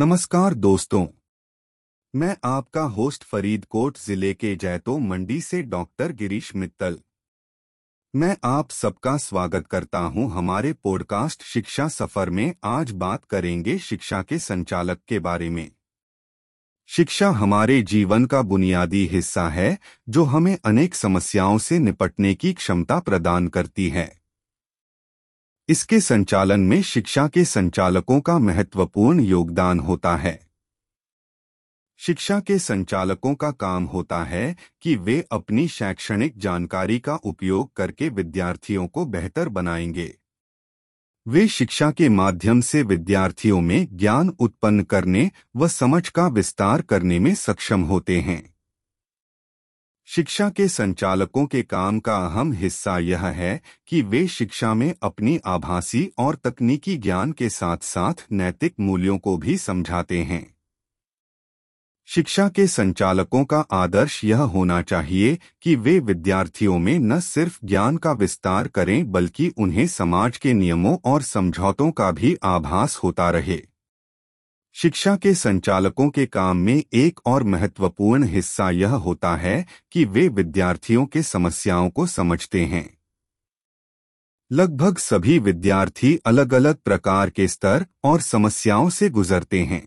नमस्कार दोस्तों। मैं आपका होस्ट फरीदकोट ज़िले के जैतो मंडी से डॉक्टर गिरीश मित्तल। मैं आप सबका स्वागत करता हूँ हमारे पॉडकास्ट शिक्षा सफ़र में। आज बात करेंगे शिक्षा के संचालक के बारे में। शिक्षा हमारे जीवन का बुनियादी हिस्सा है, जो हमें अनेक समस्याओं से निपटने की क्षमता प्रदान करती है। इसके संचालन में शिक्षा के संचालकों का महत्वपूर्ण योगदान होता है। शिक्षा के संचालकों का काम होता है कि वे अपनी शैक्षणिक जानकारी का उपयोग करके विद्यार्थियों को बेहतर बनाएँगे। वे शिक्षा के माध्यम से विद्यार्थियों में ज्ञान उत्पन्न करने व समझ का विस्तार करने में सक्षम होते हैं। शिक्षा के संचालकों के काम का अहम हिस्सा यह है कि वे शिक्षा में अपनी आभासी और तकनीकी ज्ञान के साथ साथ नैतिक मूल्यों को भी समझाते हैं। शिक्षा के संचालकों का आदर्श यह होना चाहिए कि वे विद्यार्थियों में न सिर्फ़ ज्ञान का विस्तार करें बल्कि उन्हें समाज के नियमों और समझौतों का भी आभास होता रहे। शिक्षा के संचालकों के काम में एक और महत्वपूर्ण हिस्सा यह होता है कि वे विद्यार्थियों के समस्याओं को समझते हैं। लगभग सभी विद्यार्थी अलग अलग प्रकार के स्तर और समस्याओं से गुजरते हैं।